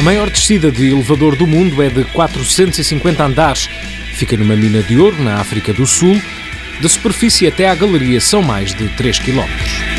A maior descida de elevador do mundo é de 450 andares. Fica numa mina de ouro, na África do Sul. Da superfície até à galeria são mais de 3 quilómetros.